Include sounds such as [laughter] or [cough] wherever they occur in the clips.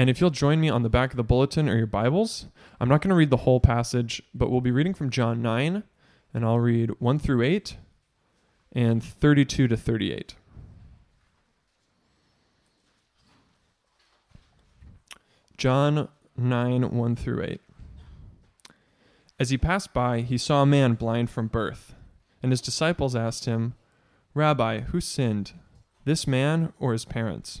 And if you'll join me on the back of the bulletin or your Bibles, I'm not going to read the whole passage, but we'll be reading from John 9, and I'll read 1 through 8 and 32 to 38. John 9, 1 through 8. As he passed by, he saw a man blind from birth, and his disciples asked him, Rabbi, who sinned, this man or his parents,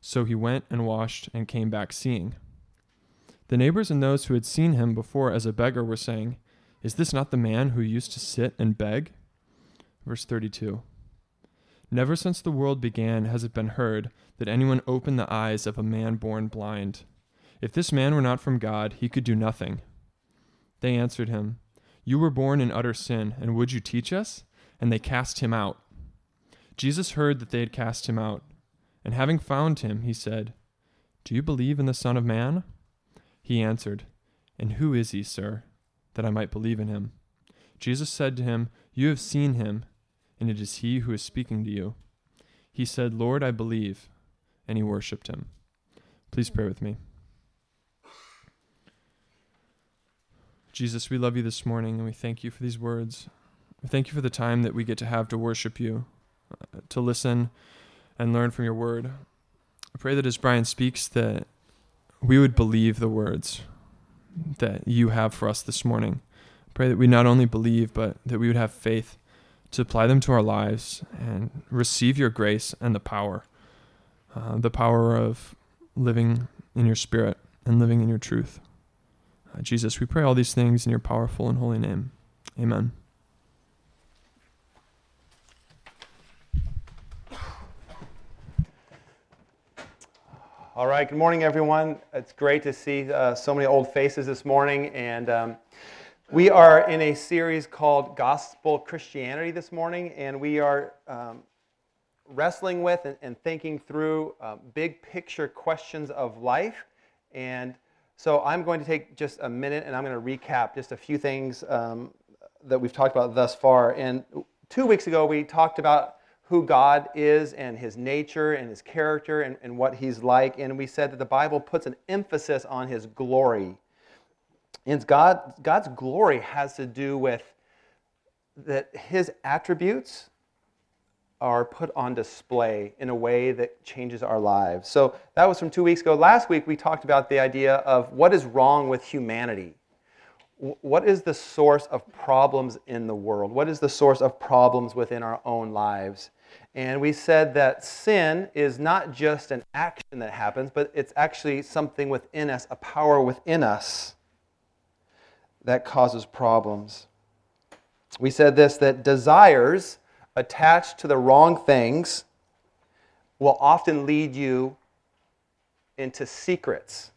So he went and washed and came back seeing. The neighbors and those who had seen him before as a beggar were saying, Is this not the man who used to sit and beg? Verse 32. Never since the world began has it been heard that anyone opened the eyes of a man born blind. If this man were not from God, he could do nothing. They answered him, You were born in utter sin, and would you teach us? And they cast him out. Jesus heard that they had cast him out, and having found him, he said, Do you believe in the Son of Man? He answered, And who is he, sir, that I might believe in him? Jesus said to him, You have seen him and it is he who is speaking to you. He said, Lord, I believe, and he worshipped him. Please pray with me. Jesus, we love you this morning, and we thank you for these words. We thank you for the time that we get to have to worship you, uh, to listen and learn from your word. I pray that as Brian speaks, that we would believe the words that you have for us this morning. I pray that we not only believe, but that we would have faith to apply them to our lives and receive your grace and the power, uh, the power of living in your spirit and living in your truth. Uh, Jesus, we pray all these things in your powerful and holy name. Amen. All right, good morning, everyone. It's great to see uh, so many old faces this morning, and um, we are in a series called Gospel Christianity this morning, and we are um, wrestling with and, and thinking through uh, big picture questions of life. And so I'm going to take just a minute and I'm going to recap just a few things um, that we've talked about thus far. And two weeks ago, we talked about who God is and his nature and his character and, and what he's like. And we said that the Bible puts an emphasis on his glory and God, God's glory has to do with that his attributes are put on display in a way that changes our lives. So that was from two weeks ago. Last week we talked about the idea of what is wrong with humanity. What is the source of problems in the world? What is the source of problems within our own lives? And we said that sin is not just an action that happens, but it's actually something within us, a power within us that causes problems. We said this that desires attached to the wrong things will often lead you into secrets.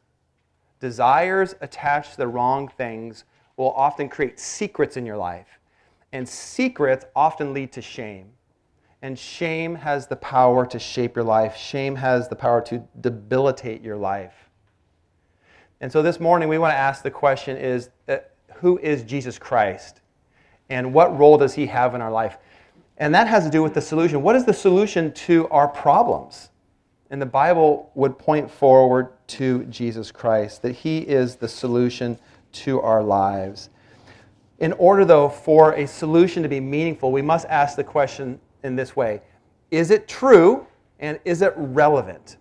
Desires attached to the wrong things will often create secrets in your life. And secrets often lead to shame. And shame has the power to shape your life. Shame has the power to debilitate your life. And so this morning we want to ask the question is uh, who is Jesus Christ and what role does he have in our life? And that has to do with the solution. What is the solution to our problems? And the Bible would point forward to Jesus Christ, that he is the solution to our lives. In order, though, for a solution to be meaningful, we must ask the question in this way Is it true and is it relevant?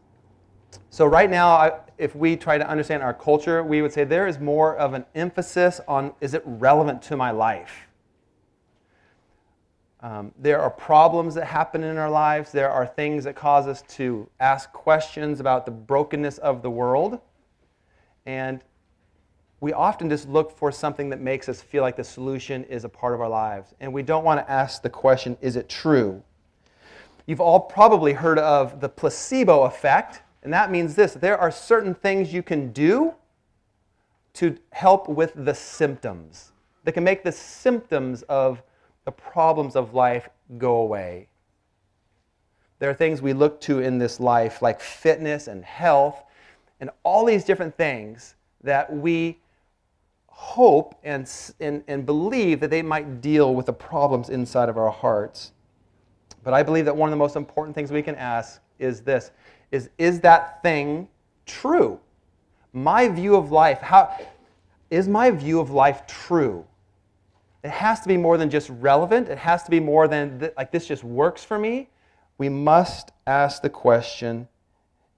So, right now, if we try to understand our culture, we would say there is more of an emphasis on is it relevant to my life? Um, there are problems that happen in our lives. There are things that cause us to ask questions about the brokenness of the world. And we often just look for something that makes us feel like the solution is a part of our lives. And we don't want to ask the question, is it true? You've all probably heard of the placebo effect And that means this there are certain things you can do to help with the symptoms that can make the symptoms of the problems of life go away. There are things we look to in this life, like fitness and health, and all these different things that we hope and, and, and believe that they might deal with the problems inside of our hearts. But I believe that one of the most important things we can ask is this is, is that thing true? My view of life, how is my view of life true? It has to be more than just relevant. It has to be more than th- like this just works for me. We must ask the question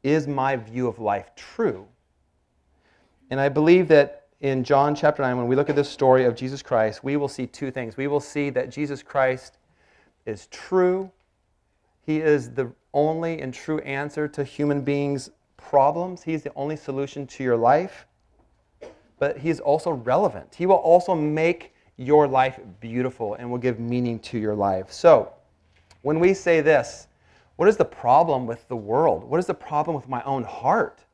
is my view of life true? And I believe that in John chapter 9, when we look at this story of Jesus Christ, we will see two things. We will see that Jesus Christ is true, He is the only and true answer to human beings' problems, He's the only solution to your life. But He is also relevant. He will also make your life beautiful and will give meaning to your life. So, when we say this, what is the problem with the world? What is the problem with my own heart?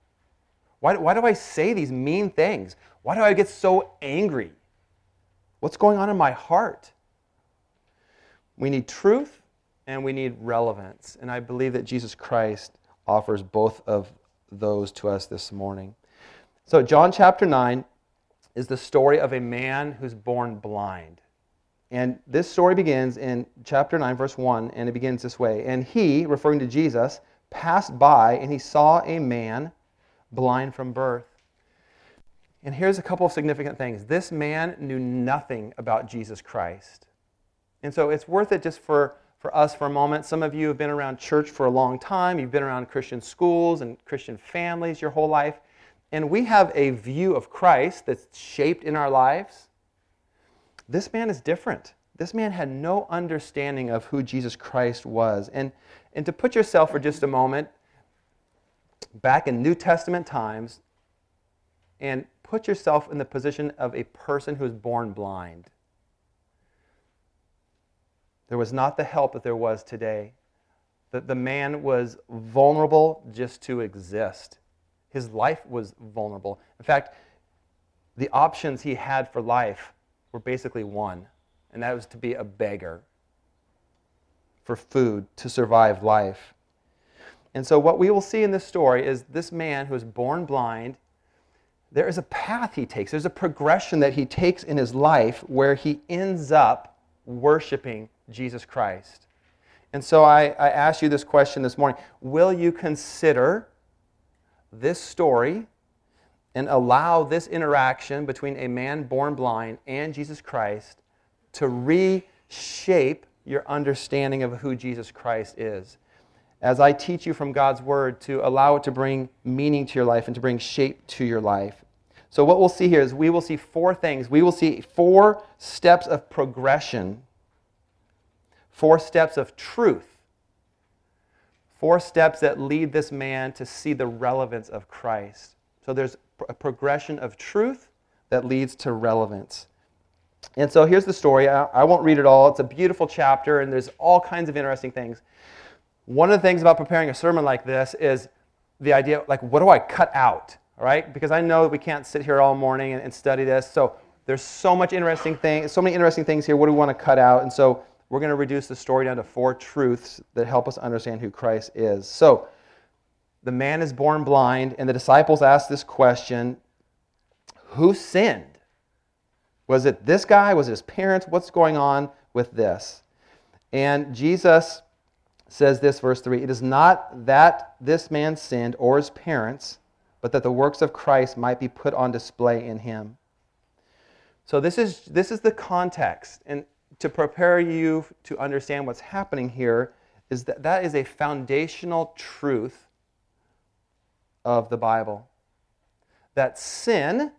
Why, why do I say these mean things? Why do I get so angry? What's going on in my heart? We need truth and we need relevance. And I believe that Jesus Christ offers both of those to us this morning. So, John chapter 9 is the story of a man who's born blind. And this story begins in chapter 9, verse 1, and it begins this way. And he, referring to Jesus, passed by and he saw a man blind from birth. And here's a couple of significant things. This man knew nothing about Jesus Christ. And so it's worth it just for, for us for a moment. Some of you have been around church for a long time, you've been around Christian schools and Christian families your whole life. And we have a view of Christ that's shaped in our lives. This man is different. This man had no understanding of who Jesus Christ was. And, and to put yourself for just a moment back in New Testament times and put yourself in the position of a person who is born blind. There was not the help that there was today. That the man was vulnerable just to exist. His life was vulnerable. In fact, the options he had for life were basically one, and that was to be a beggar for food to survive life. And so, what we will see in this story is this man who is born blind, there is a path he takes, there's a progression that he takes in his life where he ends up worshiping Jesus Christ. And so, I, I ask you this question this morning Will you consider this story and allow this interaction between a man born blind and Jesus Christ to reshape your understanding of who Jesus Christ is. As I teach you from God's Word, to allow it to bring meaning to your life and to bring shape to your life. So, what we'll see here is we will see four things. We will see four steps of progression, four steps of truth, four steps that lead this man to see the relevance of Christ. So, there's a progression of truth that leads to relevance. And so here's the story. I, I, won't read it all. It's a beautiful chapter, and there's all kinds of interesting things. One of the things about preparing a sermon like this is the idea like, what do I cut out? right? Because I know we can't sit here all morning and, and study this. So there's so much interesting things, so many interesting things here. What do we want to cut out? And so we're going to reduce the story down to four truths that help us understand who Christ is. So the man is born blind, and the disciples ask this question Who sinned? Was it this guy? Was it his parents? What's going on with this? And Jesus says this, verse 3 It is not that this man sinned or his parents, but that the works of Christ might be put on display in him. So, this is, this is the context. And to prepare you to understand what's happening here, is that that is a foundational truth of the Bible. That sin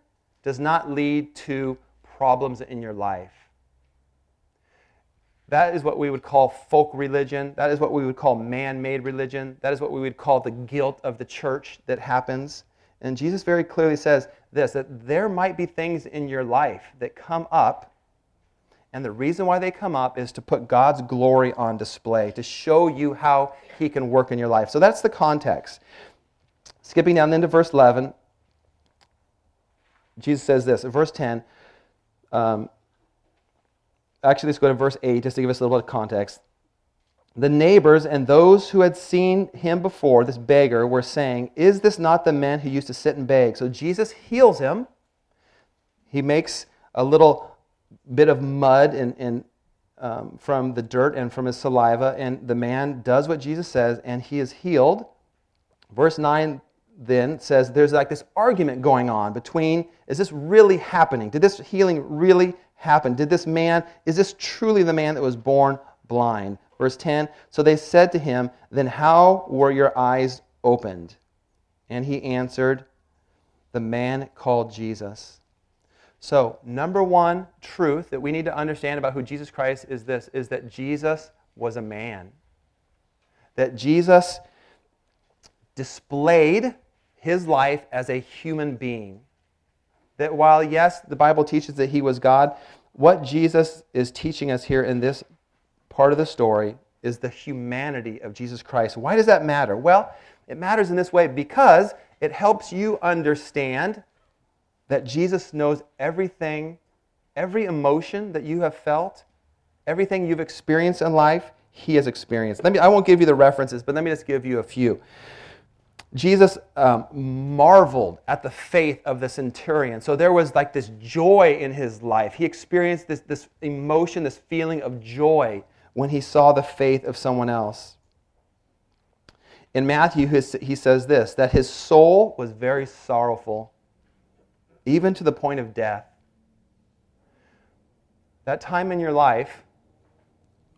does not lead to problems in your life. That is what we would call folk religion. That is what we would call man made religion. That is what we would call the guilt of the church that happens. And Jesus very clearly says this that there might be things in your life that come up, and the reason why they come up is to put God's glory on display, to show you how He can work in your life. So that's the context. skipping down then to verse 11, Jesus says this. In verse 10, um, actually, let's go to verse 8 just to give us a little bit of context. The neighbors and those who had seen him before, this beggar, were saying, Is this not the man who used to sit and beg? So Jesus heals him. He makes a little bit of mud in, in, um, from the dirt and from his saliva, and the man does what Jesus says, and he is healed. Verse 9 then says there's like this argument going on between is this really happening? Did this healing really happen? Did this man, is this truly the man that was born blind? Verse 10 So they said to him, Then how were your eyes opened? And he answered, The man called Jesus. So, number one truth that we need to understand about who Jesus Christ is this is that Jesus was a man. That Jesus displayed his life as a human being. That while, yes, the Bible teaches that he was God, what Jesus is teaching us here in this part of the story is the humanity of Jesus Christ. Why does that matter? Well, it matters in this way because it helps you understand that Jesus knows everything, every emotion that you have felt, everything you've experienced in life, he has experienced. Let me, I won't give you the references, but let me just give you a few. Jesus um, marveled at the faith of the centurion. So there was like this joy in his life. He experienced this, this emotion, this feeling of joy when he saw the faith of someone else. In Matthew, he says this that his soul was very sorrowful, even to the point of death. That time in your life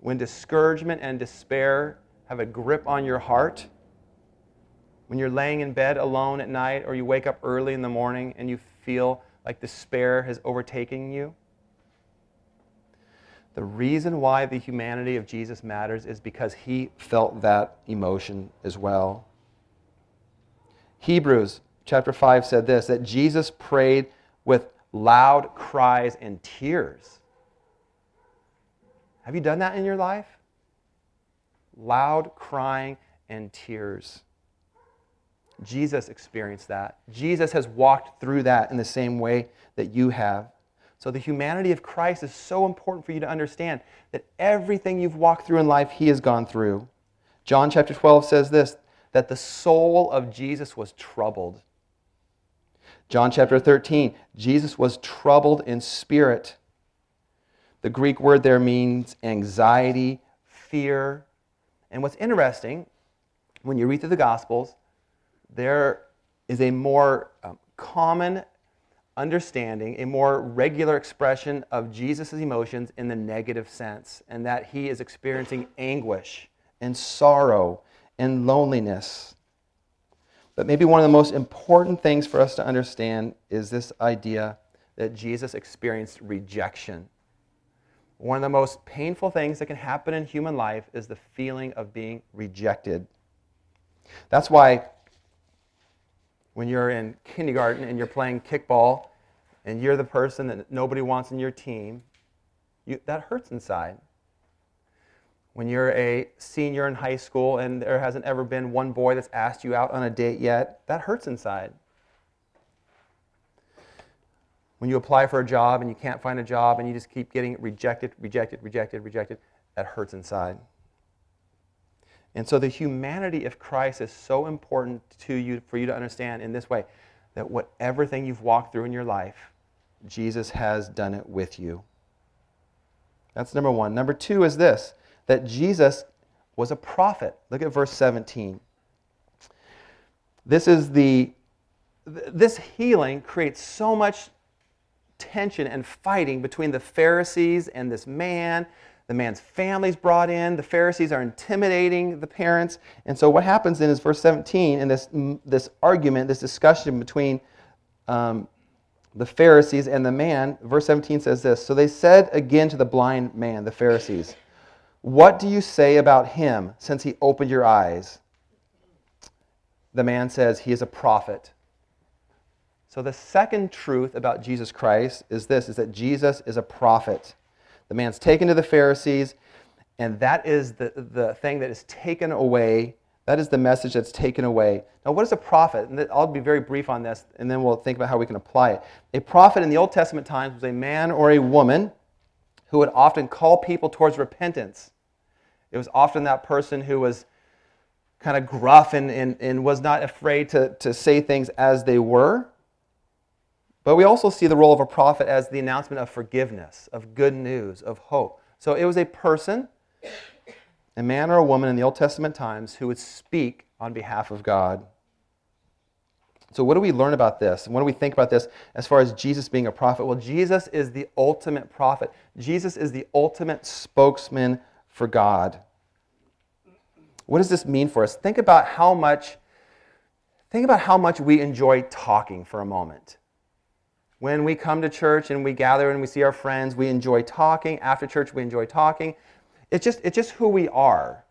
when discouragement and despair have a grip on your heart when you're laying in bed alone at night or you wake up early in the morning and you feel like despair has overtaken you? The reason why the humanity of Jesus matters is because he felt that emotion as well. Hebrews chapter 5 said this that Jesus prayed with loud cries and tears. Have you done that in your life? Loud crying and tears. Jesus experienced that. Jesus has walked through that in the same way that you have. So, the humanity of Christ is so important for you to understand that everything you've walked through in life, He has gone through. John chapter 12 says this that the soul of Jesus was troubled. John chapter 13, Jesus was troubled in spirit. The Greek word there means anxiety, fear. And what's interesting, when you read through the Gospels, there is a more um, common understanding, a more regular expression of Jesus' emotions in the negative sense, and that he is experiencing anguish and sorrow and loneliness. But maybe one of the most important things for us to understand is this idea that Jesus experienced rejection. One of the most painful things that can happen in human life is the feeling of being rejected. That's why when you're in kindergarten and you're playing kickball and you're the person that nobody wants in your team, you, that hurts inside. When you're a senior in high school and there hasn't ever been one boy that's asked you out on a date yet, that hurts inside. When you apply for a job and you can't find a job and you just keep getting rejected, rejected, rejected, rejected, that hurts inside. And so the humanity of Christ is so important to you for you to understand in this way that whatever thing you've walked through in your life, Jesus has done it with you. That's number one. Number two is this that Jesus was a prophet. Look at verse 17. This is the this healing creates so much tension and fighting between the Pharisees and this man the man's family's brought in. The Pharisees are intimidating the parents. And so what happens then is verse 17 in this, this argument, this discussion between um, the Pharisees and the man, verse 17 says this So they said again to the blind man, the Pharisees, What do you say about him since he opened your eyes? The man says, He is a prophet. So the second truth about Jesus Christ is this is that Jesus is a prophet. The man's taken to the Pharisees, and that is the, the thing that is taken away. That is the message that's taken away. Now, what is a prophet? And I'll be very brief on this, and then we'll think about how we can apply it. A prophet in the Old Testament times was a man or a woman who would often call people towards repentance. It was often that person who was kind of gruff and, and, and was not afraid to, to say things as they were. But we also see the role of a prophet as the announcement of forgiveness, of good news, of hope. So it was a person, a man or a woman in the Old Testament times, who would speak on behalf of God. So, what do we learn about this? What do we think about this as far as Jesus being a prophet? Well, Jesus is the ultimate prophet, Jesus is the ultimate spokesman for God. What does this mean for us? Think about how much think about how much we enjoy talking for a moment. When we come to church and we gather and we see our friends, we enjoy talking. After church, we enjoy talking. It's just, it's just who we are.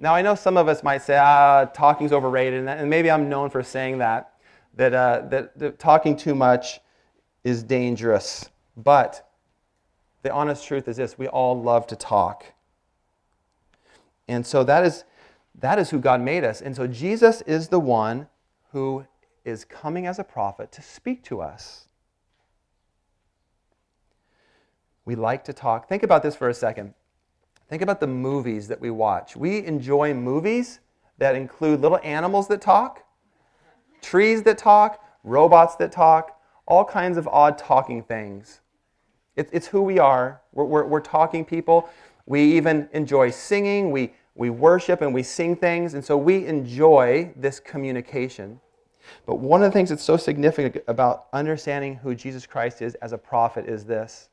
Now, I know some of us might say, ah, talking's overrated, and maybe I'm known for saying that, that, uh, that, that talking too much is dangerous. But the honest truth is this we all love to talk. And so that is, that is who God made us. And so Jesus is the one who is coming as a prophet to speak to us. We like to talk. Think about this for a second. Think about the movies that we watch. We enjoy movies that include little animals that talk, trees that talk, robots that talk, all kinds of odd talking things. It, it's who we are. We're, we're, we're talking people. We even enjoy singing. We, we worship and we sing things. And so we enjoy this communication. But one of the things that's so significant about understanding who Jesus Christ is as a prophet is this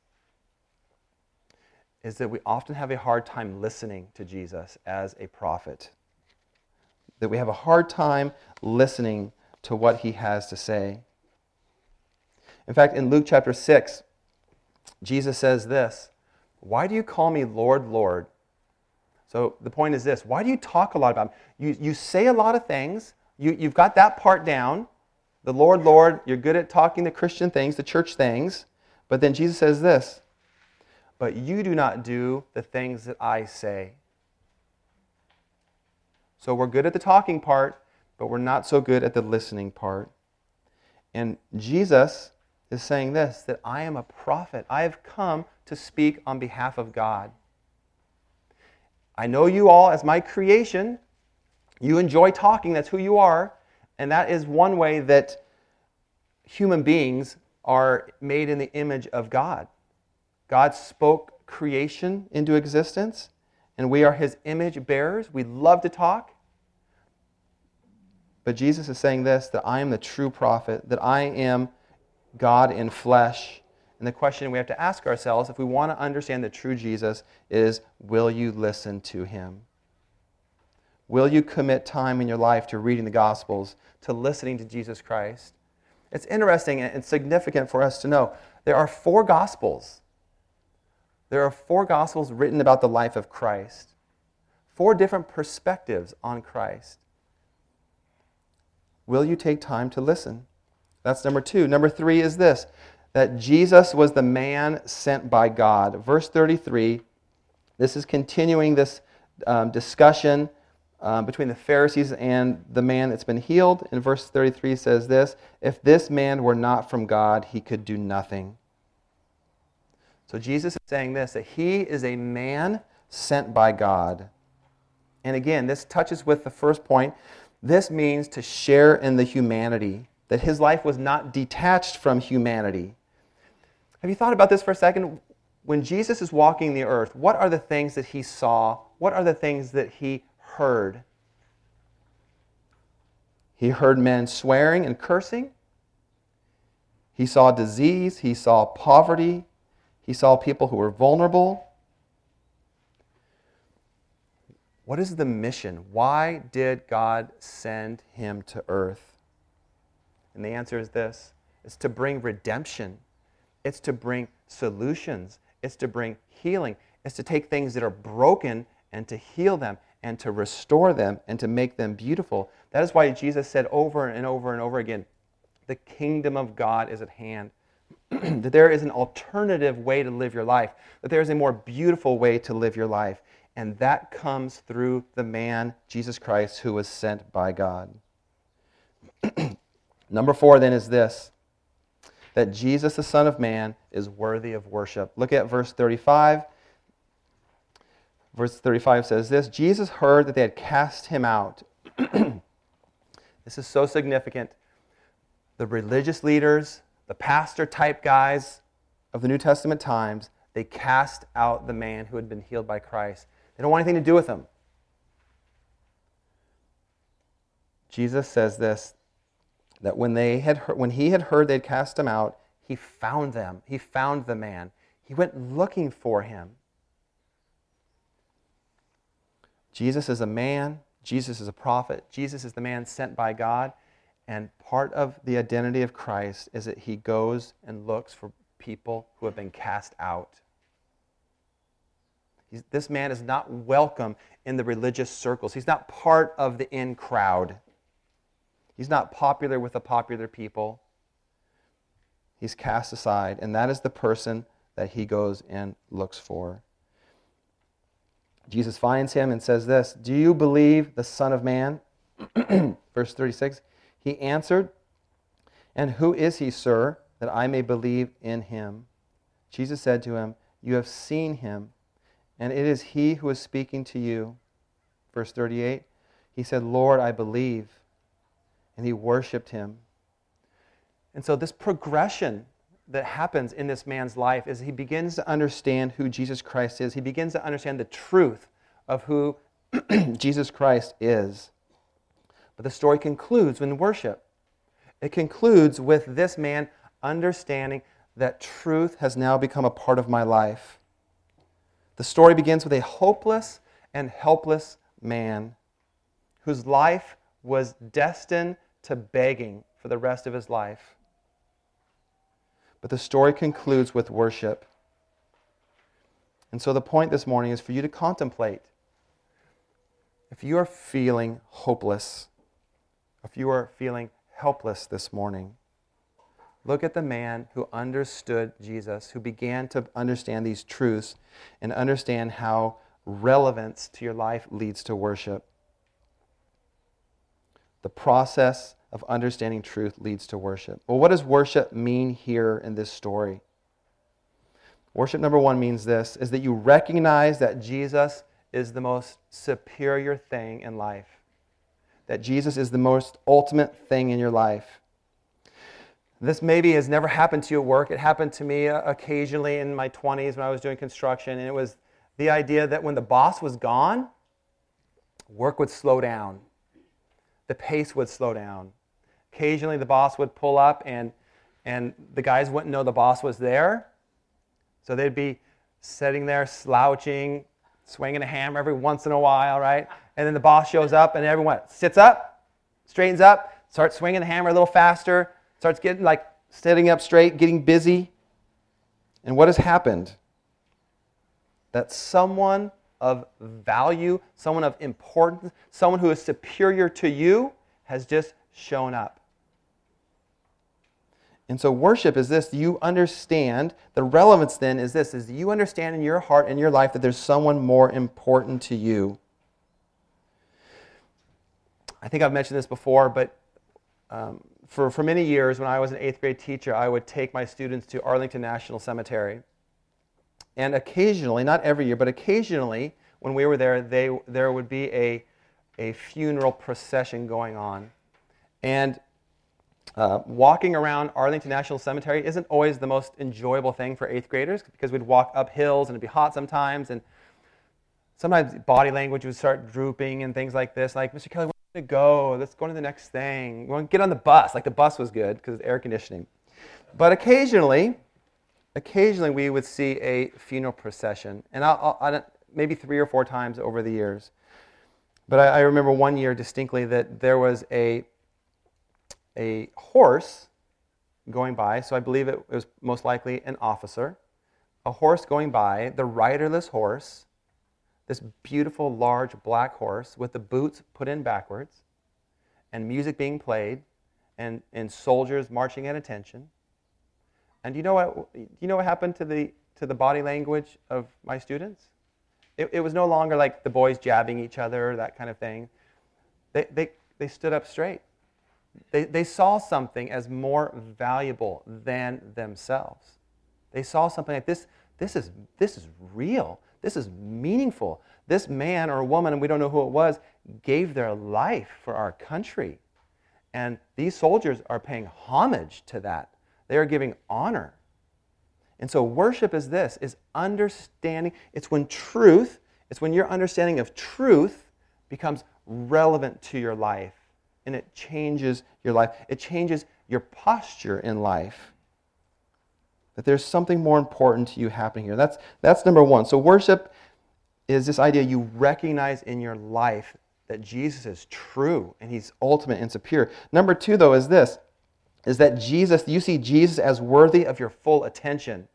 is that we often have a hard time listening to Jesus as a prophet. That we have a hard time listening to what he has to say. In fact, in Luke chapter 6, Jesus says this Why do you call me Lord, Lord? So the point is this why do you talk a lot about me? You, you say a lot of things, you, you've got that part down. The Lord, Lord, you're good at talking the Christian things, the church things. But then Jesus says this but you do not do the things that I say. So we're good at the talking part, but we're not so good at the listening part. And Jesus is saying this that I am a prophet. I have come to speak on behalf of God. I know you all as my creation. You enjoy talking, that's who you are. And that is one way that human beings are made in the image of God. God spoke creation into existence, and we are his image bearers. We love to talk. But Jesus is saying this that I am the true prophet, that I am God in flesh. And the question we have to ask ourselves, if we want to understand the true Jesus, is will you listen to him? Will you commit time in your life to reading the Gospels, to listening to Jesus Christ? It's interesting and significant for us to know there are four Gospels there are four Gospels written about the life of Christ, four different perspectives on Christ. Will you take time to listen? That's number two. Number three is this that Jesus was the man sent by God. Verse 33, this is continuing this um, discussion um, between the Pharisees and the man that's been healed. In verse 33 says this If this man were not from God, he could do nothing. So Jesus is saying this that he is a man sent by God. And again, this touches with the first point. This means to share in the humanity, that his life was not detached from humanity. Have you thought about this for a second? When Jesus is walking the earth, what are the things that he saw? What are the things that he heard? He heard men swearing and cursing. He saw disease. He saw poverty. He saw people who were vulnerable. What is the mission? Why did God send him to earth? And the answer is this it's to bring redemption, it's to bring solutions, it's to bring healing, it's to take things that are broken and to heal them and to restore them and to make them beautiful. That is why Jesus said over and over and over again, the kingdom of God is at hand. [clears throat] that there is an alternative way to live your life, that there is a more beautiful way to live your life. And that comes through the man, Jesus Christ, who was sent by God. [clears throat] Number four, then, is this that Jesus, the Son of Man, is worthy of worship. Look at verse 35. Verse 35 says this Jesus heard that they had cast him out. [clears throat] this is so significant. The religious leaders, the pastor type guys of the New Testament times, they cast out the man who had been healed by Christ. They don't want anything to do with him. Jesus says this that when, they had heard, when he had heard they'd cast him out, he found them. He found the man. He went looking for him. Jesus is a man. Jesus is a prophet. Jesus is the man sent by God. And part of the identity of Christ is that he goes and looks for people who have been cast out. He's, this man is not welcome in the religious circles. He's not part of the in crowd. He's not popular with the popular people. He's cast aside, and that is the person that he goes and looks for. Jesus finds him and says this Do you believe the Son of Man? [clears throat] Verse 36 He answered, And who is he, sir, that I may believe in him? Jesus said to him, You have seen him, and it is he who is speaking to you. Verse 38 He said, Lord, I believe. And he worshiped him. And so, this progression that happens in this man's life is he begins to understand who Jesus Christ is. He begins to understand the truth of who [clears throat] Jesus Christ is. But the story concludes in worship. It concludes with this man understanding that truth has now become a part of my life. The story begins with a hopeless and helpless man whose life was destined to begging for the rest of his life. But the story concludes with worship. And so the point this morning is for you to contemplate. If you are feeling hopeless, if you are feeling helpless this morning, look at the man who understood Jesus, who began to understand these truths and understand how relevance to your life leads to worship. The process of understanding truth leads to worship. Well, what does worship mean here in this story? Worship number one means this is that you recognize that Jesus is the most superior thing in life. That Jesus is the most ultimate thing in your life. This maybe has never happened to you at work. It happened to me uh, occasionally in my 20s when I was doing construction, and it was the idea that when the boss was gone, work would slow down. The pace would slow down. Occasionally, the boss would pull up, and, and the guys wouldn't know the boss was there. So they'd be sitting there slouching, swinging a hammer every once in a while, right? And then the boss shows up, and everyone sits up, straightens up, starts swinging the hammer a little faster, starts getting like sitting up straight, getting busy. And what has happened? That someone of value, someone of importance, someone who is superior to you has just shown up. And so worship is this, you understand, the relevance then is this, is you understand in your heart and your life that there's someone more important to you. I think I've mentioned this before, but um, for, for many years when I was an eighth grade teacher, I would take my students to Arlington National Cemetery. And occasionally, not every year, but occasionally, when we were there, they, there would be a, a funeral procession going on. And uh, walking around Arlington National Cemetery isn't always the most enjoyable thing for eighth graders because we'd walk up hills and it'd be hot sometimes, and sometimes body language would start drooping and things like this. Like, Mr. Kelly, where to go? Let's go to the next thing. We want to get on the bus. Like the bus was good because air conditioning. But occasionally, occasionally we would see a funeral procession, and I'll, I'll, maybe three or four times over the years. But I, I remember one year distinctly that there was a a horse going by, so I believe it was most likely an officer. A horse going by, the riderless horse, this beautiful large black horse with the boots put in backwards, and music being played, and, and soldiers marching at attention. And you know what? You know what happened to the to the body language of my students? It, it was no longer like the boys jabbing each other, that kind of thing. They, they, they stood up straight. They, they saw something as more valuable than themselves. They saw something like this this is, this is real. This is meaningful. This man or woman, and we don't know who it was, gave their life for our country. And these soldiers are paying homage to that. They are giving honor. And so worship is this is understanding. It's when truth, it's when your understanding of truth becomes relevant to your life and it changes your life. It changes your posture in life. That there's something more important to you happening here. That's, that's number one. So, worship is this idea you recognize in your life that Jesus is true and he's ultimate and superior. Number two, though, is this is that Jesus, you see Jesus as worthy of your full attention.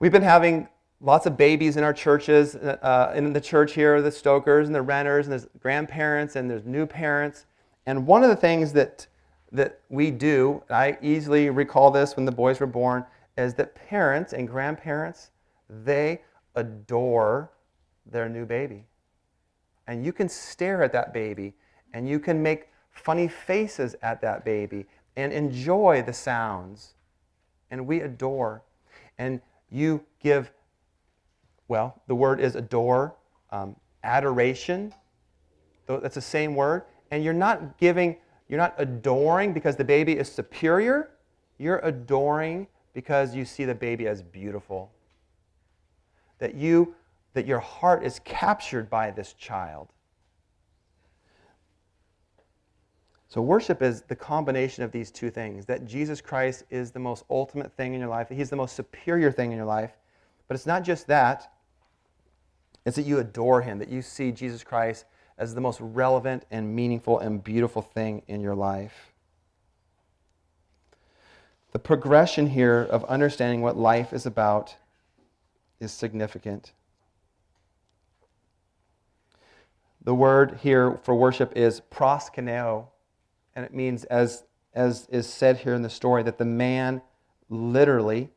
We've been having lots of babies in our churches, uh, in the church here, the Stokers and the Renters, and there's grandparents and there's new parents. And one of the things that, that we do, I easily recall this when the boys were born, is that parents and grandparents, they adore their new baby. And you can stare at that baby and you can make funny faces at that baby and enjoy the sounds. And we adore. And you give well, the word is adore, um, adoration. That's the same word. And you're not giving, you're not adoring because the baby is superior. You're adoring because you see the baby as beautiful. That you, that your heart is captured by this child. So, worship is the combination of these two things that Jesus Christ is the most ultimate thing in your life, that He's the most superior thing in your life. But it's not just that, it's that you adore him, that you see Jesus Christ as the most relevant and meaningful and beautiful thing in your life. The progression here of understanding what life is about is significant. The word here for worship is proskuneo, and it means, as, as is said here in the story, that the man literally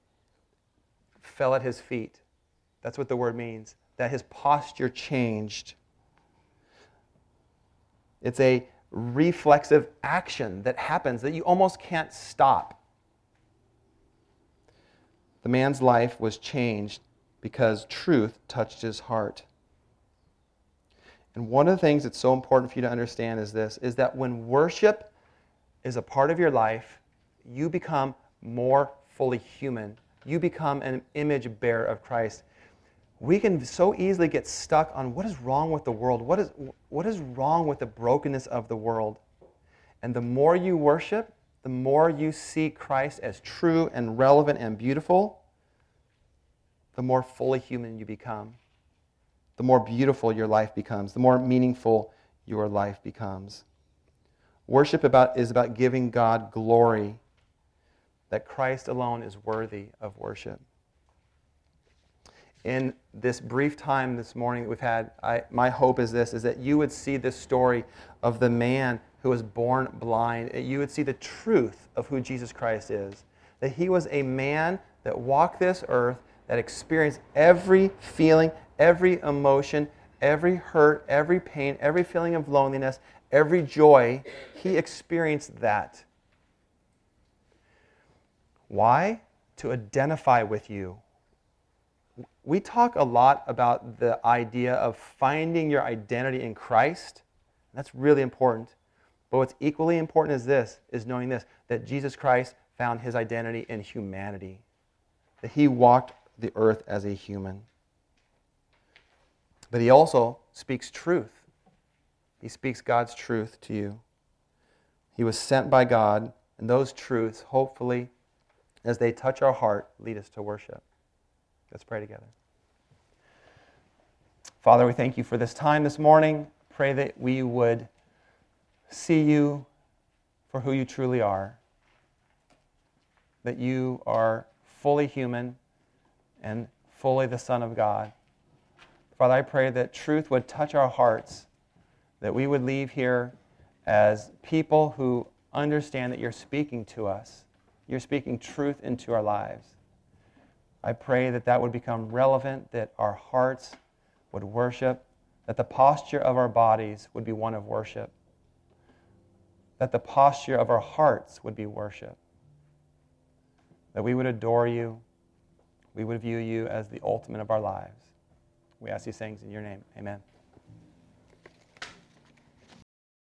fell at his feet. That's what the word means that his posture changed. It's a reflexive action that happens that you almost can't stop. The man's life was changed because truth touched his heart. And one of the things that's so important for you to understand is this is that when worship is a part of your life, you become more fully human. You become an image bearer of Christ we can so easily get stuck on what is wrong with the world, what is, what is wrong with the brokenness of the world. And the more you worship, the more you see Christ as true and relevant and beautiful, the more fully human you become. The more beautiful your life becomes, the more meaningful your life becomes. Worship about, is about giving God glory, that Christ alone is worthy of worship in this brief time this morning that we've had, I, my hope is this, is that you would see this story of the man who was born blind. You would see the truth of who Jesus Christ is. That he was a man that walked this earth, that experienced every feeling, every emotion, every hurt, every pain, every feeling of loneliness, every joy. He experienced that. Why? To identify with you we talk a lot about the idea of finding your identity in Christ. That's really important. But what's equally important is this, is knowing this, that Jesus Christ found his identity in humanity. That he walked the earth as a human. But he also speaks truth. He speaks God's truth to you. He was sent by God, and those truths, hopefully, as they touch our heart, lead us to worship. Let's pray together. Father, we thank you for this time this morning. Pray that we would see you for who you truly are, that you are fully human and fully the Son of God. Father, I pray that truth would touch our hearts, that we would leave here as people who understand that you're speaking to us. You're speaking truth into our lives. I pray that that would become relevant, that our hearts would worship, that the posture of our bodies would be one of worship, that the posture of our hearts would be worship, that we would adore you, we would view you as the ultimate of our lives. We ask these things in your name. Amen.